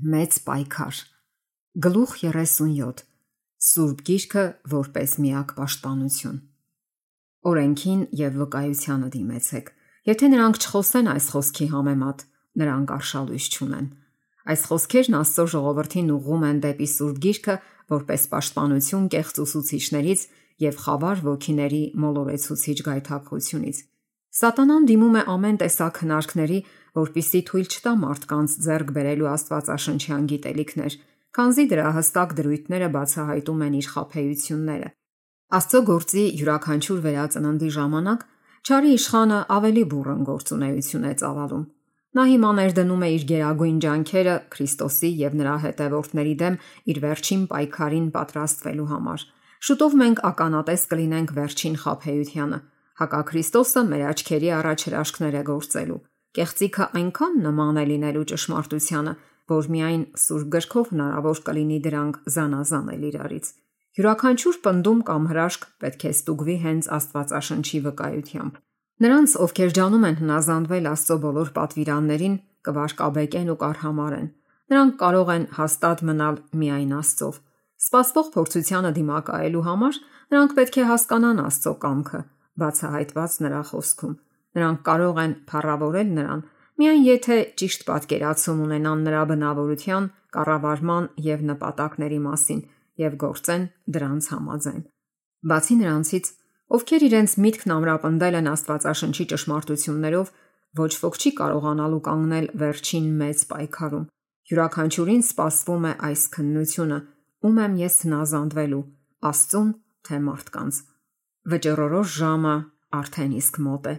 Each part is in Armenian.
Մեծ պայքար։ Գլուխ 37։ Սուրբ Գիրքը որպես միակ պաշտպանություն։ Օրենքին եւ վկայությանը դիմեցեք։ Եթե նրանք չխոսեն այս խոսքի համեմատ, նրանք արշալույս չունեն։ Այս խոսքերն Աստծո ժողովրդին ուղղում են դեպի Սուրբ Գիրքը որպես պաշտպանություն կեղծ ուսուցիչներից եւ խավար ոգիների մոլորեցուցիչ գայթակղությունից։ Սատանան դիմում է ամեն տեսակ հնարքների, որpիսի թույլ չտա մարդկանց ձեռք բերելու Աստվածաշնչյան գիտելիքներ, քանզի դրա հստակ դրույթները բացահայտում են իր խափեությունները։ Աստծո գործի յուրաքանչյուր վերածննդի ժամանակ Չարի իշխանը ավելի բուրըն գործունեություն է ծավալում։ Նա հիմա ներդնում է իր գերագույն ջանքերը Քրիստոսի եւ նրա հետևորդների դեմ իր վերջին պայքարին պատրաստվելու համար։ Շուտով մենք ականատես կլինենք վերջին խափեությանը։ Հակաքրիստոսը մեր աչքերի առաջ հրաշքներ է գործելու Կեղծիքը այնքան նման է լինելու ճշմարտությանը, որ միայն սուրբ գրքով հնարավոր կլինի դրանք զանազանել իրարից։ Յուրաքանչյուր պնդում կամ հրաշք պետք է ստուգվի հենց Աստվածաշնչի վկայությամբ։ Նրանց, ովքեր ջանում են հնազանդվել Աստծո բոլոր պատվիրաններին, կվարկաբեկեն ու կարհամարեն։ Նրանք կարող են հաստատ մնալ միայն Աստծով։ Սպասվող փորձությանը դիմակայելու համար նրանք պետք է հասկանան Աստծո կամքը, բացահայտված նրա խոսքում Նրանք կարող են փառավորել նրան, միայն եթե ճիշտ պատկերացում ունենան նրա բնավորության, կառավարման եւ նպատակների մասին եւ գործեն դրանց համաձայն։ Բացի նրանցից, ովքեր իրենց միտքն ամրապնդել են Աստվածաշնչի ճշմարտություններով, ոչ ոք չի կարողանալու կանգնել վերջին մեծ պայքարում։ Յուրաքանչյուրին սպասվում է այս քննությունը. ում եմ ես հնազանդվելու՝ Աստծուն թե մարդկանց։ Վճռորոշ ժամը արդեն իսկ մոտ է։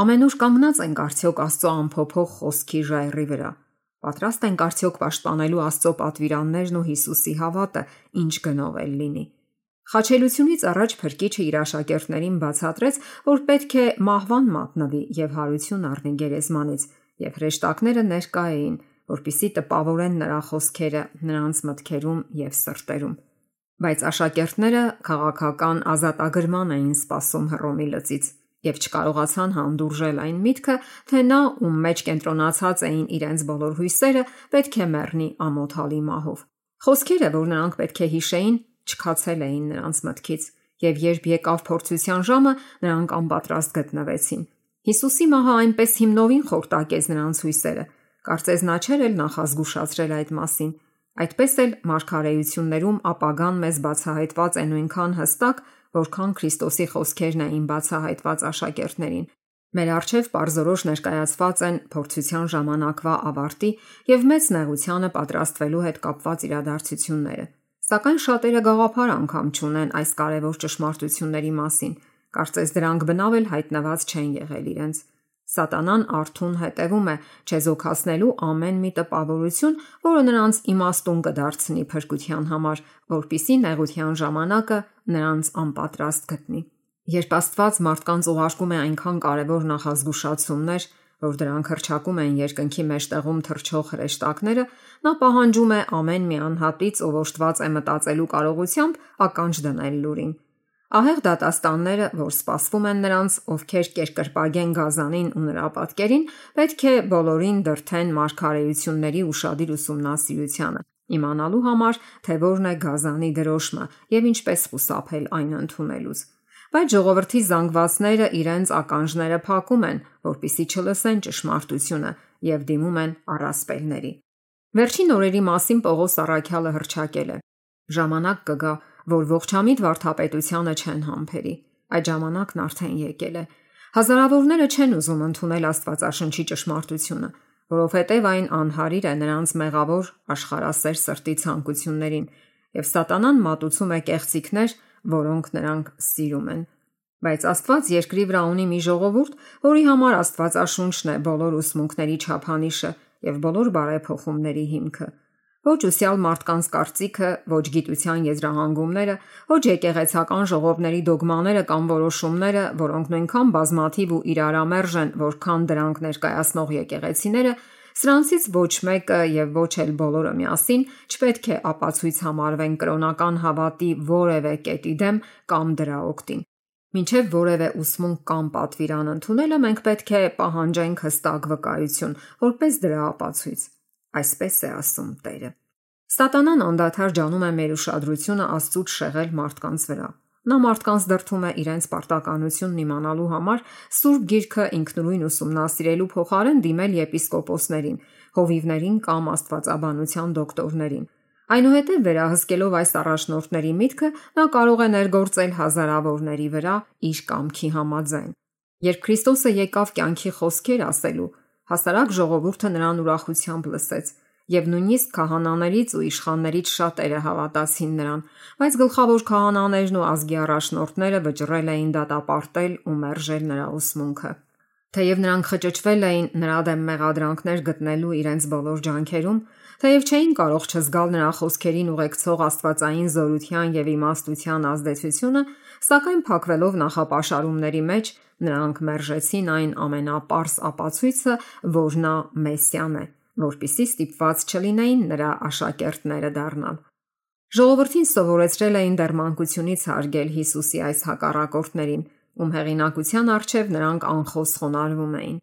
Ամենուր կանգնած ենք արդյոք Աստծո ամփոփող խոսքի ժայռի վրա։ Պատրաստ ենք արդյոք պաշտպանելու Աստծո պատվիրաններն ու Հիսուսի հավատը, ինչ գնով էլ լինի։ Խաչելությունից առաջ փրկիչը իր աշակերտներին բացատրեց, որ պետք է մահվան մատնվի եւ հարություն առնի գերեզմանից, եւ հրեշտակները ներկա էին, որpիսի տպավորեն նրա խոսքերը նրանց մտքերում եւ սրտերում բայց աշակերտները քաղաքական ազատագրման էին սպասում Հռոմի լծից եւ չկարողացան հանդուրժել այն միտքը, թե նա ում մեջ կենտրոնացած էին իրենց բոլոր հույսերը, պետք է մեռնի ամոթալի մահով։ Խոսքերը, որ նրանք պետք է հիշեին, չքացել էին նրանց մտքից, եւ երբ եկավ փորձության ժամը, նրանք անպատրաստ գտնվեցին։ Հիսուսի մահը այնպես հիմնովին խորտակեց նրանց հույսերը։ Կարծես նա չեր էլ նախազգուշացրել այդ մասին, Այդպես էլ մարգարեություններում ապագան մեզ բացահայտված է նույնքան հստակ, որքան Քրիստոսի խոսքերն էին բացահայտված աշակերտներին։ Մեր առջև པարզորոշ ներկայացված են փորձության ժամանակվա ավարտի եւ մեծ նեղությանը պատրաստվելու հետ կապված իրադարձությունները։ Սակայն շատերը գաղափար անգամ չունեն այս կարևոր ճշմարտությունների մասին։ Կարծես դրանք բնավ էլ հայտնված չեն եղել իրենց։ Սատանան արթուն հետևում է չեզոքացնելու ամեն մի տպավորություն, որը նրանց իմաստուն կդարձնի փրկության համար, որpիսի նեղության ժամանակը նրանց անպատրաստ գտնի։ Երբ Աստված մարդկանց ուղարկում է այնքան կարևոր նախազգուշացումներ, որ դրանք հրճակում են երկնքի մեջտեղում թրջող հրեշտակները, նա պահանջում է ամեն մի անհատից, ով օժտված է մտածելու կարողությամբ, ականջ դնել լուրին։ Ահեղ դատաստանները, որ սպասվում են նրանց, ովքեր կերկրպագեն Գազանին ու նրա պատկերին, պետք է բոլորին դրթեն մարգարեությունների ուրشادիր ուսումնասիրությանը, իմանալու համար, թե որն է Գազանի դրոշմը եւ ինչպես խուսափել այն ընդունելուց։ Բայց ժողովրդի զանգվածները իրենց ականջները փակում են, որpիսի չլսեն ճշմարտությունը եւ դիմում են առասպելների։ Վերջին օրերի մասին Պողոս Արաքյալը հրճակել է. Ժամանակ կգա, որ ողջամիտ վարդապետությանը չեն համբերի։ Այդ ժամանակն արդեն եկել է։ Հազարավորները չեն ուզում ընդունել Աստվածաշնչի ճշմարտությունը, որովհետև այն անհարիր է նրանց մեղավոր աշխարհասեր սրտի ցանկություններին, եւ Սատանան մատուցում է կեղծիքներ, որոնք նրանք սիրում են։ Բայց Աստված երկրի վրա ունի մի ժողովուրդ, որի համար Աստվածաշունչն է բոլոր ուսմունքների չափանիշը եւ բոլոր բարեփոխումների հիմքը։ Ոչ ուսյալ մարդկանց կարծիքը, ոչ գիտության եզրահանգումները, ոչ եկեղեցական ժողովների դոգմաները կամ որոշումները, որոնք նույնքան բազմաթիվ ու իրարամերժ են, որքան դրանք ներկայացնող եկեղեցիները, սրանցից ոչ մեկը եւ ոչ էլ բոլորը միասին չպետք է ապացույց համարվեն կրոնական հավատի որևէ կետի դեմ կամ դրա օգտին։ Մինչև որևէ ուսմունք կամ պատվիրան ընդունելը մենք պետք է պահանջենք հստակ վկայություն, որպես դրա ապացույց։ Այսպես է ասում Տերը։ Սատանան անդադար ջանում է մեր ուշադրությունը Աստծուց շեղել մարդկանց վրա։ Նա մարդկանց դրթում է իրենց պարտականությունն իմանալու համար Սուրբ Գիրքը ինքնուրույն ուսումնասիրելու փոխարեն դիմել եպիսկոպոսներին, հովիվներին կամ աստվածաբանության դոկտորներին։ Այնուհետև վերահսկելով այս առաջնորդների միտքը, նա կարող է ներգործել հազարավորների վրա իր կամքի համաձայն։ Երբ Քրիստոսը եկավ կյանքի խոսքեր ասելու, հասարակ ժողովուրդը նրան ուրախությամբ լսեց, եւ նույնիսկ քահանաներից ու իշխաններից շատերը հավատացին նրան, բայց գլխավոր քահանաներն ու ազգի առաջնորդները վճռել էին դատապարտել ու մերժել նրա ուսմունքը։ Թեև նրանք խճճվել էին նրա դեմ մեղադրանքներ գտնելու իրենց բոլոր ջանքերում, թեև չէին կարող չզգալ նրա խոսքերին ուղեկցող աստվածային զորության եւ իմաստության ազդեցությունը, սակայն փակվելով նախապաշարումների մեջ, նրանք մերժեցին այն ամենապարզ ապացույցը, որ նա Մեսիան է որpիսի ստիպված չլինեին նրա աշակերտները դառնալ։ Ժողովրդին սովորեցրել էին դեռ մանկությունից հարգել Հիսուսի այս հակառակորդներին, ում հեղինակության արչև նրանք անխոս խոնարհվում էին։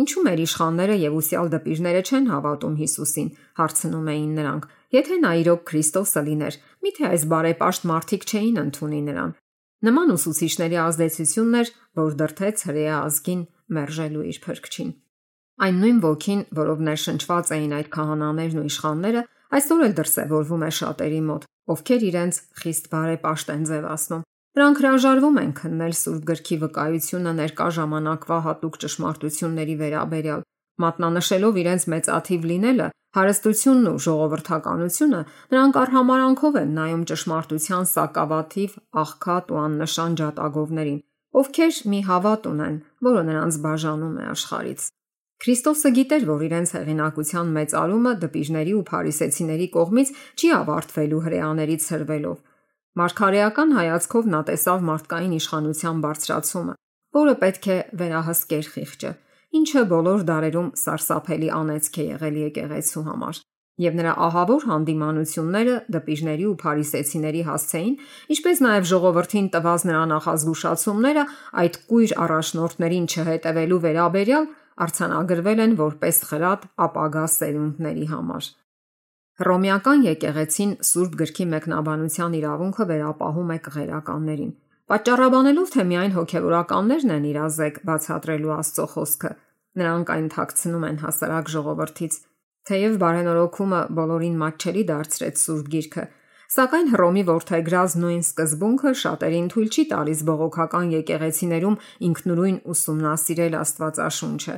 Ինչու մեր իշխանները եւ ուսյալ դպիրները չեն հավատում Հիսուսին, հարցնում էին նրանք։ Եթե նա իրոք Քրիստոսը լիներ, միթե այս բարեպաշտ մարդիկ չէին ընդունի նրան։ Նման ուսուցիչների ազդեցությունն էր, որ դրթեց հրեա ազգին մերժելու իր փրկչին։ Այն նույն ոգին, որով ներշնչված էին այդ քահանաներն ու իշխանները, այսօր էլ դրսևորվում է շատերի մոտ, ովքեր իրենց խիստ բարեպաշտ են ձևացնում։ Նրանք հրաժարվում են քննել Սուրբ Գրքի վկայությունը ներկա ժամանակվա հատուկ ճշմարտությունների վերաբերյալ, մատնանշելով իրենց մեծաթիվ լինելը, հարստությունն ու ժողովրդականությունը, նրանք արհամարանքով են նայում ճշմարտության սակավաթիվ, աղքատ ու աննշան ջատագովներին, ովքեր մի հավատ ունեն, որը նրանց բաժանում է աշխարից։ Քրիստոսը գիտեր, որ իրենց հեղինակության մեծ արումը դպիժների ու փարիսեցիների կողմից չի ավարտվելու հրեաներից սրվելով։ Մարգարեական հայացքով նա տեսավ մարդկային իշխանության բարձրացումը, որը պետք է վերահսկեր խիղճը, ինչը բոլոր դարերում սարսափելի անեծք է եղել եկեղեցու համար եւ նրա ահավոր հանդիմանությունները դպիժների ու փարիսեցիների հասցեին, ինչպես նաեւ ժողովրդին տված նրա նախազգուշացումները այդ կույր առաջնորդներին չհետևելու վերաբերյալ արցանագրվել են որպես խրատ ապագա սերունդների համար։ Հռոմեական եկեղեցին Սուրբ Գրքի մեկնաբանության իրավունքը վերապահում է կղերականներին, Պատճառաբանելով թե միայն հոգևորականներն են իրազեկ բացատրելու Աստծո խոսքը, նրանք այն թաքցնում են հասարակ ժողովրդից, թեև բարենորոքումը բոլորին մատչելի դարձրեց Սուրբ Գիրքը, Սակայն Հռոմի ворթայգրազ նույն սկզբունքը շատերին թույլ չի տալիս բողոքական եկեղեցիներում ինքնուրույն ուսումնասիրել Աստվածաշունչը։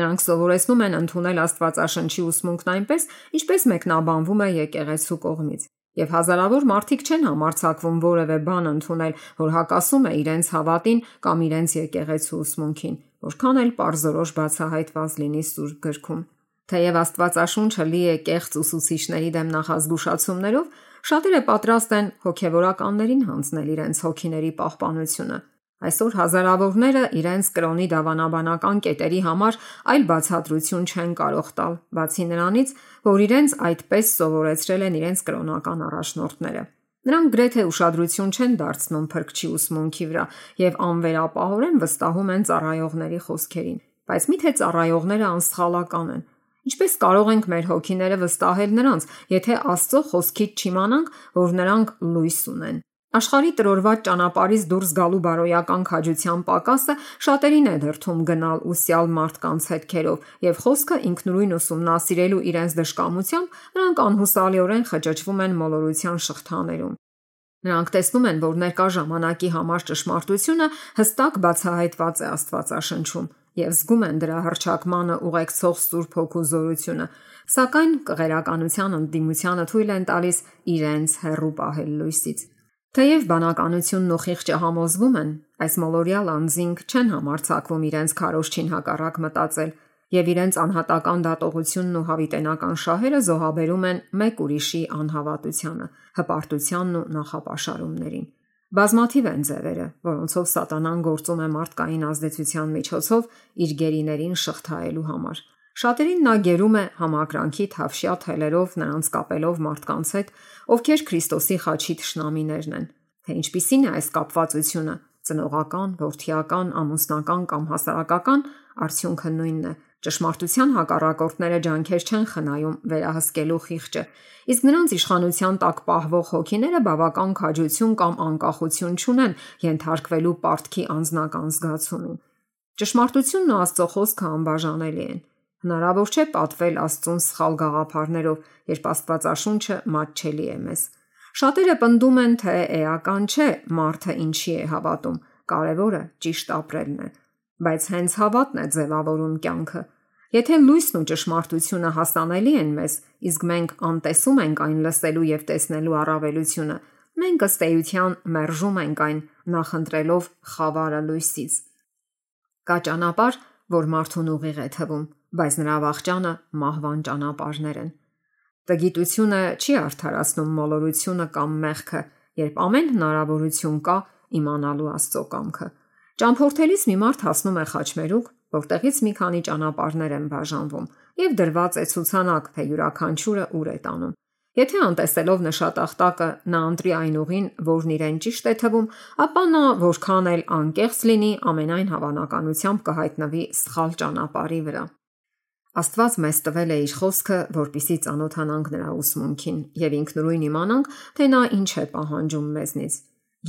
Նրանք սովորեցնում են ընդունել Աստվածաշնչի ուսմունքն այնպես, ինչպես մեկնաբանվում է եկեղեցու կողմից։ Եվ հազարավոր մարդիկ չեն համարցակվում որևէ բան ընդունել, որ հակասում է իրենց հավատին կամ իրենց եկեղեցու ուսմունքին, որքան էլ པարզորոշ բացահայտված լինի Սուրբ գրքում։ Թեև Աստվածաշունչը լի է կեղծ ուսուցիչների դեմ նախազգուշացումներով, շատերը պատրաստ են հոգևորականներին հանձնել իրենց հոգիների պահպանությունը, Այսօր հազարավորները իրենց կրոնի դավանաբանական կետերի համար այլ բացատրություն չեն կարող տալ, բացի նրանից, որ իրենց այդպես սովորեցրել են իրենց կրոնական առաջնորդները։ Նրանք գրեթե ուշադրություն չեն դարձնում փրկչի ուսմունքի վրա եւ անվերապահորեն վստահում են ծառայողների խոսքերին։ Բայց միթե ծառայողները անսխալական են։ Ինչպես կարող ենք մեր հոգիները վստահել նրանց, եթե Աստծո խոսքից չիմանանք, որ նրանք լույս ունեն։ Աշխարհի տրորված ճանապարհից դուրս գալու բարոյական քաջության պակասը շատերին է դրթում գնալ ուսյալ մարդկանց հետքերով եւ խոսքը ինքնուրույն ուսումնասիրելու իրենց դժկամությամբ նրանք անհուսալիորեն խճճվում են մոլորության շղթաներում։ Նրանք տեսնում են, որ ներկա ժամանակի համար ճշմարտությունը հստակ բացահայտված է Աստվածաշնչում եւ զգում են դրա հրճակմանը ուղեկցող Սուրբ Հոգու զորությունը, սակայն կղերականության ընդդիմությանը թույլ են տալիս իրենց հերրու պահել լույսից։ Թեև բանականությունն ու խիղճը համոզվում են, այս մոլորյալ անձինք չեն համարցակվում իրենց քարոշչին հակառակ մտածել եւ իրենց անհատական դատողությունն ու հավիտենական շահերը զոհաբերում են մեկ ուրիշի անհավատությանը, հպարտությանն ու նախապաշարումներին։ Բազմաթիվ են ձևերը, որոնցով սատանան գործում է մարդկային ազդեցության միջոցով իր գերիներին շղթայելու համար։ Շատերին նա գերում է համակրանքի թավշյա թելերով նրանց կապելով մարդկանց հետ, ովքեր Քրիստոսի խաչի ճշնամիներն են։ Թե ինչպիսին է այս կապվածությունը՝ ծնողական, որդիական, ամուսնական կամ հասարակական, արդյունքը նույնն է։ Ճշմարտության հակառակորդները ջանքեր չեն խնայում վերահսկելու խիղճը, իսկ նրանց իշխանության տակ պահվող հոգիները բավական քաջություն կամ անկախություն չունեն ենթարկվելու պարտքի անznական զգացումին։ Ճշմարտությունն ու Աստծո խոսքը անբաժանելի են։ Հնարավոր չէ պատվել Աստծուն սխալ գաղափարներով, երբ Աստվածաշունչը մատչելի է մեզ։ Շատերը պնդում են, թե էական չէ մարդը ինչի է հավատում, կարևորը ճիշտ ապրելն է, բայց հենց հավատն է ձևավորում կյանքը։ Եթե լույսն ու ճշմարտությունը հասանելի են մեզ, իսկ մենք անտեսում ենք այն լսելու եւ տեսնելու առավելությունը, մենք ըստ էության մերժում ենք այն, նախընտրելով խավարը լույսից։ Կա ճանապարհ, որ մարդուն ուղիղ է թվում, բայց նրա վաղճանը մահվան ճանապարհներ են։ Տգիտությունը չի արդարացնում մոլորությունը կամ մեղքը, երբ ամեն հնարավորություն կա իմանալու Աստծո կամքը։ Ճամփորդելիս մի մարդ հասնում է խաչմերուկ, որտեղից մի քանի ճանապարհներ են բաժանվում, եւ դրված է ցուցանակ, թե յուրաքանչյուրը ուր է տանում։ Եթե անտեսելով նշատախտակը նա ընտրի այն ուղին, որն իրեն ճիշտ է թվում, ապա նա որքան էլ անկեղծ լինի, ամենայն հավանականությամբ կհայտնվի սխալ ճանապարհի վրա։ Աստված մեզ տվել է իր խոսքը, որpիսի ծանոթանանք նրա ուսմունքին եւ ինքնուրույն իմանանք, թե նա ինչ է պահանջում մեզնից։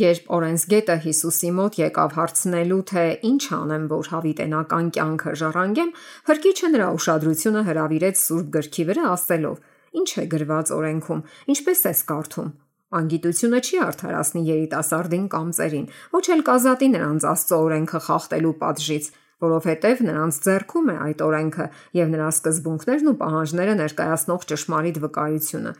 Երբ օրենսգետը Հիսուսի մոտ եկավ հարցնելու, թե ինչ անեմ, որ հավիտենական կյանքը ժառանգեմ, հրկիչը նրա ուշադրությունը հրավիրեց Սուրբ գրքի վրա, ասելով. Ինչ է գրված օրենքում, ինչպես է կարդում։ Անգիտությունը չի արդարացնի երիտասարդին կամ ծերին, ոչ էլ կազատի նրանց Աստծո օրենքը խախտելու պատժից, որովհետև նրանց ձեռքում է այդ օրենքը եւ նրա սկզբունքներն ու պահանջները ներկայացնող ճշմարիտ վկայությունը։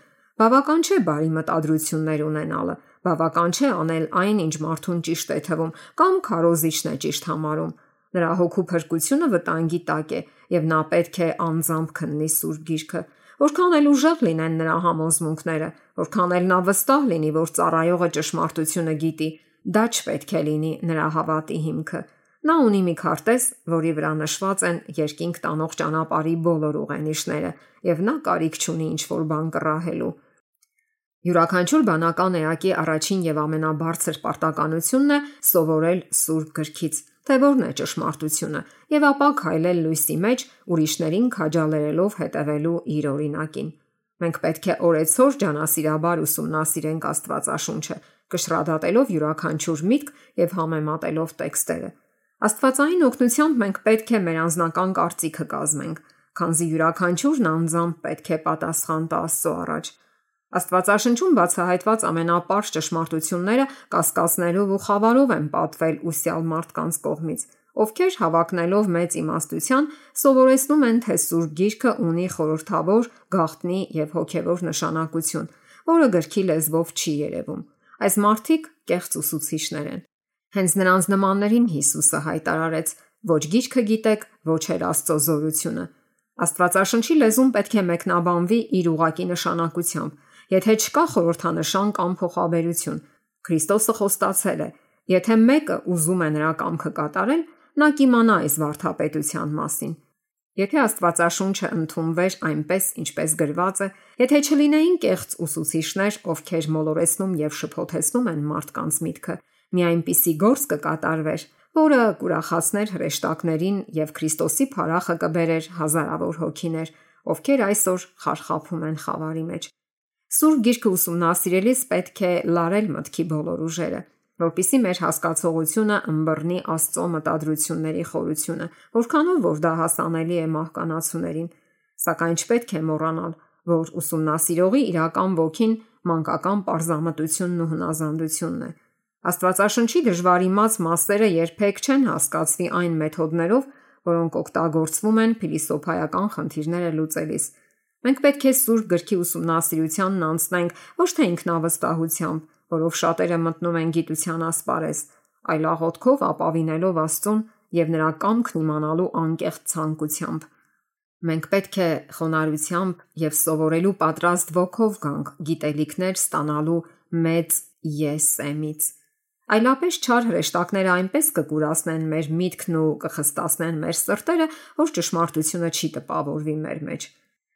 Բավական չէ բարի մտադրություններ ունենալը, Բավական չէ անել այն, ինչ մարդուն ճիշտ է թվում կամ քարոզիչն է ճիշտ համարում։ Նրա հոգու փրկությունը վտանգի տակ է, եւ նա պետք է անձամբ քննի Սուրբ Գիրքը։ Որքան էլ ուժեղ լինեն նրա համոզմունքները, որքան էլ նա վստահ լինի, որ ծառայողը ճշմարտությունը գիտի, դա չպետք է լինի նրա հավատի հիմքը։ Նա ունի մի քարտեզ, որի վրա նշված են երկինք տանող ճանապարհի բոլոր ուղենիշները, եւ նա կարիք չունի ինչ-որ բան կռահելու։ Յուրաքանչյուր բանական էակի առաջին եւ ամենաբարձր պարտականությունն է սովորել Սուրբ գրքից, թե որն է ճշմարտությունը, եւ ապա քայլել լույսի մեջ, ուրիշներին քաջալերելով հետևելու իր օրինակին։ Մենք պետք է օրեցօր ջանասիրաբար ուսումնասիրենք Աստվածաշունչը, կշռադատելով յուրաքանչյուր միտք եւ համեմատելով տեքստերը։ Աստվածային օգնությամբ մենք պետք է մեր անznական կարծիքը կազմենք, քանզի յուրաքանչյուրն անձամբ պետք է պատասխան տա Աստծո առաջ։ Աստվածաշնչում բացահայտված ամենապարզ ճշմարտությունները կասկածներով ու խավարով են պատվել ուսյալ մարդկանց կողմից, ովքեր հավակնելով մեծ իմաստության սովորեցնում են, թե Սուրբ Գիրքը ունի խորթավոր, գաղտնի եւ հոգեվոր նշանակություն, որը գրքի լեզվով չի երևում։ Այս մարդիկ կեղծ ուսուցիչներ են։ Հենց նրանց նմաններին Հիսուսը հայտարարեց. «Ոչ գիրքը գիտեք, ոչ էլ Աստծո զորությունը»։ Աստվածաշնչի լեզուն պետք է մեկնաբանվի իր ուղակի նշանակությամբ, Եթե չկա խորհրդանշան կամ փոխաբերություն, Քրիստոսը խոստացել է. եթե մեկը ուզում է նրա կամքը կատարել, նա կիմանա այս վարդապետության մասին։ Եթե Աստվածաշունչը ընդունվեր այնպես, ինչպես գրված է, եթե չլինեին կեղծ ուսուցիչներ, ովքեր մոլորեցնում եւ շփոթեցնում են մարդկանց միտքը, մի այնպիսի գործ կկատարվեր, որը կուրախացներ հրեշտակներին եւ Քրիստոսի փառախը կբերեր հազարավոր հոգիներ, ովքեր այսօր խարխափում են խավարի մեջ։ Սուրբ Գիրքը ուսումնասիրելիս պետք է լարել մտքի բոլոր ուժերը, որpիսի մեր հասկացողությունը ըմբռնի Աստծո մտադրությունների խորությունը, որքանով որ դա հասանելի է մահկանացուներին, սակայն չպետք է մոռանալ, որ ուսումնասիրողի իրական ոգին մանկական པարզամտությունն ու հնազանդությունն է։ Աստվածաշնչի դժվարիմաց մասերը երբեք չեն հասկացվի այն մեթոդներով, որոնք օգտագործվում են փիլիսոփայական խնդիրները լուծելիս, Մենք պետք է Սուրբ գրքի ուսումնասիրությանն անցնենք ոչ թե ինքնավստահությամբ, որով շատերը մտնում են գիտության ասպարեզ, այլ աղոթքով ապավինելով Աստծուն եւ նրա կամքն իմանալու անկեղծ ցանկությամբ։ Մենք պետք է խոնարհությամբ եւ սովորելու պատրաստ ոգով գանք գիտելիքներ ստանալու մեծ եսեմից։ Այլապես չար հրեշտակները այնպես կկուրացնեն մեր միտքն ու կխստացնեն մեր սրտերը, որ ճշմարտությունը չի տպավորվի մեր մեջ։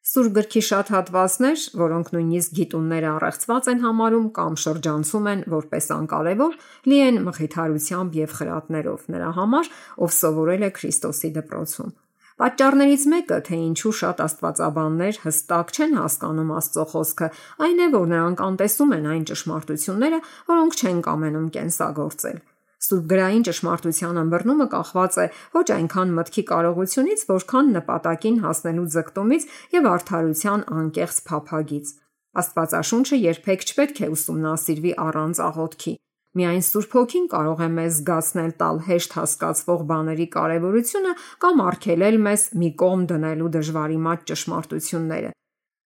Սուրբ գրքի շատ հատվածներ, որոնք նույնիսկ գիտունները առեղծված են համարում կամ շրջանցում են որպես անկարևոր, լի են մխիթարությամբ եւ խրատներով նրա համար, ով սովորել է Քրիստոսի դպրոցում։ Պատճառներից մեկը, թե ինչու շատ աստվածաբաններ հստակ չեն հասկանում Աստծո խոսքը, այն է, որ նրանք անտեսում են այն ճշմարտությունները, որոնք չեն կամենում կենսագործել։ Սուրբ գրային ճշմարտության ըմբռնումը կախված է ոչ այնքան մտքի կարողությունից, որքան նպատակին հասնելու ձգտումից եւ արդարության անկեղծ փափագից։ Աստվածաշունչը երբեք չպետք է ուսումնասիրվի առանց աղոթքի։ Միայն Սուրբ Հոգին կարող է մեզ զգացնել տալ հեշտ հասկացվող բաների կարևորությունը կամ արգելել մեզ մի կողմ դնելու դժվարիմաց ճշմարտությունները։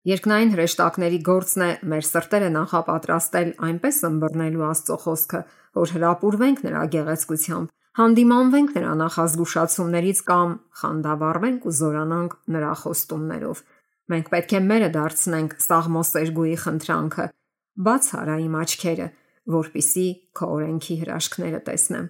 Երկնային հրեշտակների գործն է մեր սրտերը նախապատրաստել այնպես ըմբռնելու Աստծո խոսքը, որ հրապուրվենք նրա գեղեցկությամբ, հանդիմանվենք նրա նախազգուշացումներից կամ խանդավառվենք ու զորանանք նրա խոստումներով։ Մենք պետք է մերը դարձնենք Սաղմոսերգուի խնդրանքը. Բաց արա իմ աչքերը, որpիսի քո օրենքի հրաշքները տեսնեմ։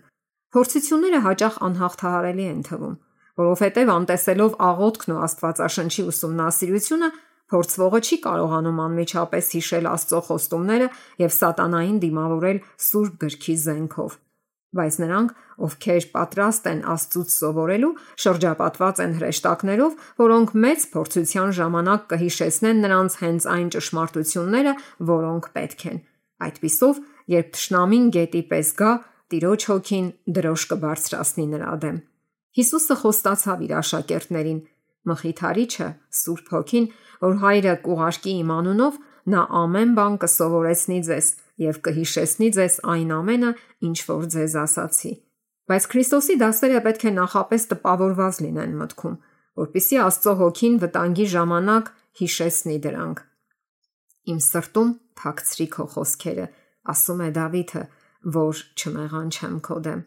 Փորձությունները հաճախ անհաղթահարելի են թվում, որովհետև անտեսելով աղոթքն ու Աստվածաշնչի ուսումնասիրությունը Փորձվողը չի կարողանում անմիջապես հիշել Աստծո խոստումները եւ սատանային դիմավորել Սուրբ գրքի զենքով։ Բայց նրանք, ովքեր պատրաստ են Աստծուց սովորելու, շրջապատված են հրեշտակներով, որոնք մեծ փորձության ժամանակ կհիշեցնեն նրանց հենց այն ճշմարտությունները, որոնք պետք են։ Այդպիսով, երբ ճշնամին գետի պես գա, Տիրոջ հոգին դրոշ կբարձրացնի նրա դեմ։ Հիսուսը խոստացավ իր աշակերտներին. Մխիթարիչը, Սուրբ Հոգին, որ հայրը կուղարկի իմ անունով, նա ամեն բան կսովորեցնի ձեզ եւ կհիշեցնի ձեզ այն ամենը, ինչ որ ձեզ ասացի։ Բայց Քրիստոսի դասերը պետք է նախապես տպավորված լինեն մտքում, որpիսի Աստծո հոգին վտանգի ժամանակ հիշեցնի դրանք։ Իմ սրտում թաքցրի քո խոսքերը, ասում է Դավիթը, որ չմեղանչեմ քո դեմ։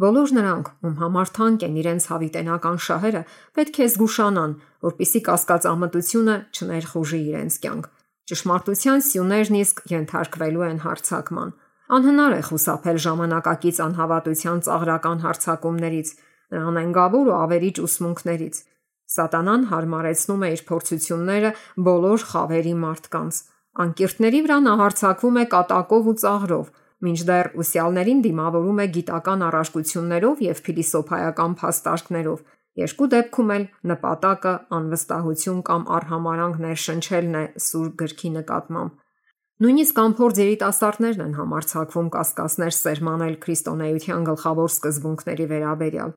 Բոլոր նրանք, ում համար թանկ են իրենց հավիտենական շահերը, պետք է զգուշանան, որpիսի կասկածամտությունը չներխուժի իրենց կյանք։ Ճշմարտության սյուներն իսկ ենթարկվելու են հարցակման։ Անհնար է խուսափել ժամանակակից անհավատության ծաղրական հարցակումներից, նրան են գաբուր ու ավերիչ ուսմունքներից։ Սատանան հարմարեցնում է իր փորձությունները բոլոր խավերի մարդկանց։ Անկիրտների վրա նա հարցակվում է կատակով ու ծաղրով, մինչդեռ ուսյալներին դիմավորում է գիտական առարկություններով եւ փիլիսոփայական փաստարկներով, Երկու դեպքում էլ նպատակը անվստահություն կամ արհամարանք ներշնչելն է Սուրբ գրքի նկատմամբ։ Նույնիսկ ամփորձ երիտասարդներն են համարցակվում կասկածներ սերմանել քրիստոնեության գլխավոր սկզբունքների վերաբերյալ,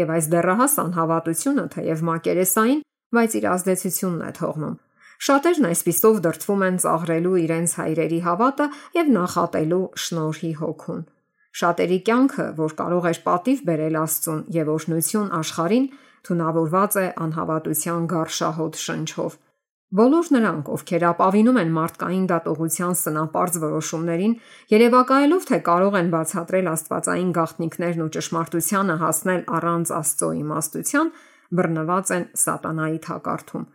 եւ այս դեռահաս անհավատությունը թեև մակերեսային, բայց իր ազդեցությունն է թողնում։ Շատերն այսպիսով դրթվում են ծաղրելու իրենց հայրերի հավատը եւ նախատելու շնորհի հոգուն։ Շատերի կյանքը, որ կարող էր պատիվ բերել Աստծուն եւ օրհնություն աշխարհին, թունավորված է անհավատության գարշահոտ շնչով։ Բոլոր նրանք, ովքեր ապավինում են մարդկային դատողության սնապարծ որոշումներին, երևակայելով թե կարող են բացատրել աստվածային գաղտնիքներն ու ճշմարտությանը հասնել առանց Աստծո իմաստության, բռնված են սատանայի թակարդում։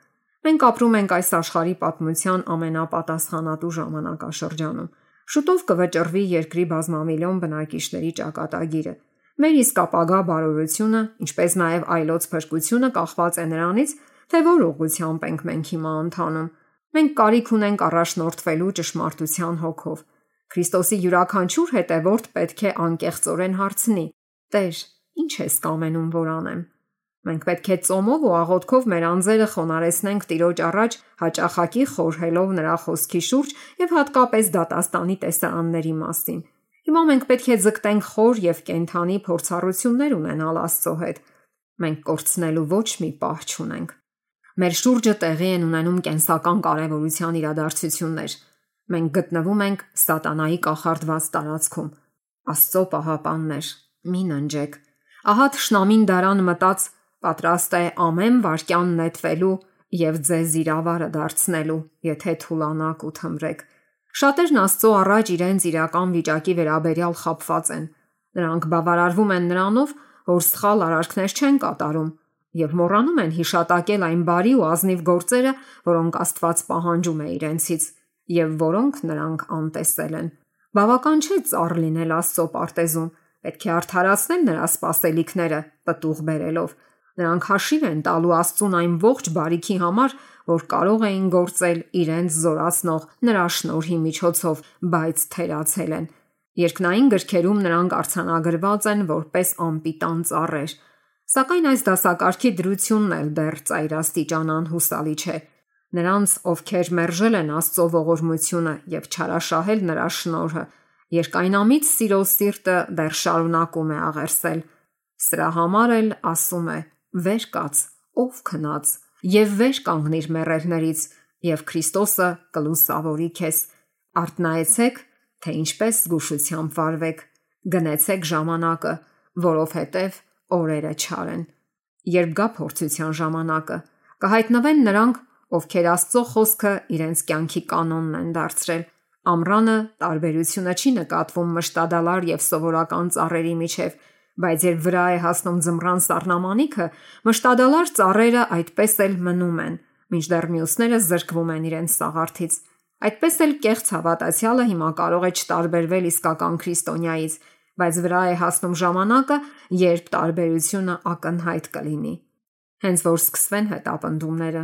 Մենք ապրում ենք այս աշխարհի պատմության ամենապատասխանատու ժամանակաշրջանում։ Շուտով կվճռվի երկրի բազմամիլիոն բնակիչների ճակատագիրը, Մեր իսկ ապագա բարօրությունը, ինչպես նաև այլոց փրկությունը կախված է նրանից, թե որ ուղղությամբ ենք մենք հիմա ընթանում։ Մենք կարիք ունենք առաջնորդվելու ճշմարտության հոգով։ Քրիստոսի յուրաքանչյուր հետևորդ պետք է անկեղծորեն հարցնի. Տեր, ի՞նչ ես կամենում, որ անեմ։ Մենք պետք է ծոմով ու աղոթքով մեր անձերը խոնարեսնենք Տիրոջ առաջ, հաճախակի խորհելով նրա խոսքի շուրջ եւ հատկապես դատաստանի տեսարանների մասին։ Հիմա մենք պետք է ձգտենք խոր եւ կենթանի փորձառություններ ունենալ Աստծո հետ։ Մենք կորցնելու ոչ մի պահ չունենք։ Մեր շուրջը տեղի են ունենում կենսական կարևորության իրադարձություններ։ Մենք գտնվում ենք սատանայի կախարդված տարածքում։ Աստծո պահապաններ, մի ննջեք։ Ահա ճշնամին դարան մտած Պատրաստ է ամեն վարքյան նետվելու եւ ձեզ իրավարը դարձնելու, եթե թուլանաք ու թմրեք։ Շատերն Աստծո առաջ իրենց իրական վիճակի վերաբերյալ խապված են։ Նրանք բավարարվում են նրանով, որ սխալ արարքներ չեն կատարում եւ մոռանում են հիշատակել այն բարի ու ազնիվ գործերը, որոնք Աստված պահանջում է իրենցից եւ որոնք նրանք անտեսել են։ Բավական չէ ծառ լինել Աստծո պարտեզում, պետք է արդարացնել նրա սпасելիքները, պտուղ բերելով Նրանք հաշիվ են տալու Աստծուն այն ողջ բարիքի համար, որ կարող էին գործել իրենց զորացնող նրա շնորհի միջոցով, բայց թերացել են։ Երկնային գրքերում նրանք արցանագրված են որպես անպիտան ծառեր։ Սակայն այս դասակարգի դրությունն էլ դեռ ծայրաստիճանան հուսալի չէ։ Նրանց, ովքեր մերժել են Աստծո ողորմությունը եւ չարաշահել նրա շնորհը, երկայնամիտ սիրո սիրտը դեռ շարունակում է աղերսել։ Սրա համար էլ ասում է. «Վեր կաց, ով քնած, եւ վեր կանգնիր մեռելներից, եւ Քրիստոսը կլուսավորի քեզ։ Արտնայեցեք, թե ինչպես զգուշությամբ վարվեք։ Գնեցեք ժամանակը, որովհետև օրերը չար են։ Երբ գա փորձության ժամանակը, կհայտնվեն նրանք, ովքեր Աստծո խոսքը իրենց կյանքի կանոնն են դարձրել։ Ամռանը տարբերությունը չի նկատվում մշտադալար եւ սովորական ծառերի միջև, բայց երբ վրա է հասնում ձմռան սառնամանիքը, մշտադալար ծառերը այդպես էլ մնում են, մինչդեռ մյուսները զրկվում են իրենց սաղարթից։ Այդպես էլ կեղծ հավատացյալը հիմա կարող է չտարբերվել իսկական քրիստոնյայից, բայց վրա է հասնում ժամանակը, երբ տարբերությունը ակնհայտ կլինի։ Հենց որ սկսվեն հետապնդումները,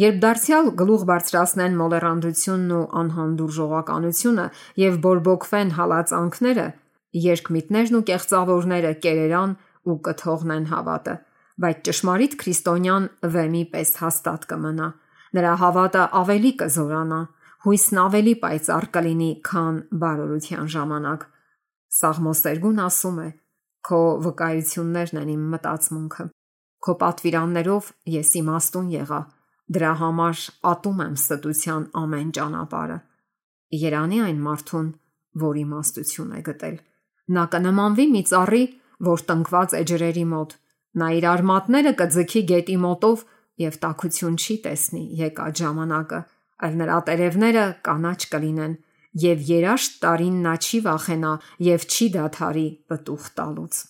երբ դարձյալ գլուխ բարձրացնեն մոլերանդությունն ու անհանդուրժողականությունը եւ բորբոքվեն հալածանքները, երկմիտներն ու կեղծավորները կերերան ու կթողնեն հավատը, բայց ճշմարիտ քրիստոնյան վեմի պես հաստատ կմնա։ Նրա հավատը ավելի կզորանա, հույսն ավելի պայծառ կլինի, քան բարօրության ժամանակ։ Սաղմոսերգուն ասում է. Քո վկայություններն են իմ մտածմունքը։ Քո պատվիրաններով ես իմաստուն եղա։ Դրա համար ատում եմ ստության ամեն ճանապարհը։ Երանի այն մարդուն, որ իմաստություն է գտել։ Նա կնմանվի մի ծառի, որ տնկված է ջրերի մոտ։ Նա իր արմատները կձգի գետի մոտով եւ տակություն չի տեսնի եկած ժամանակը, այլ նրա տերևները կանաչ կլինեն եւ երաշտ տարին նա չի վախենա եւ չի դադարի պտուղ տալուց։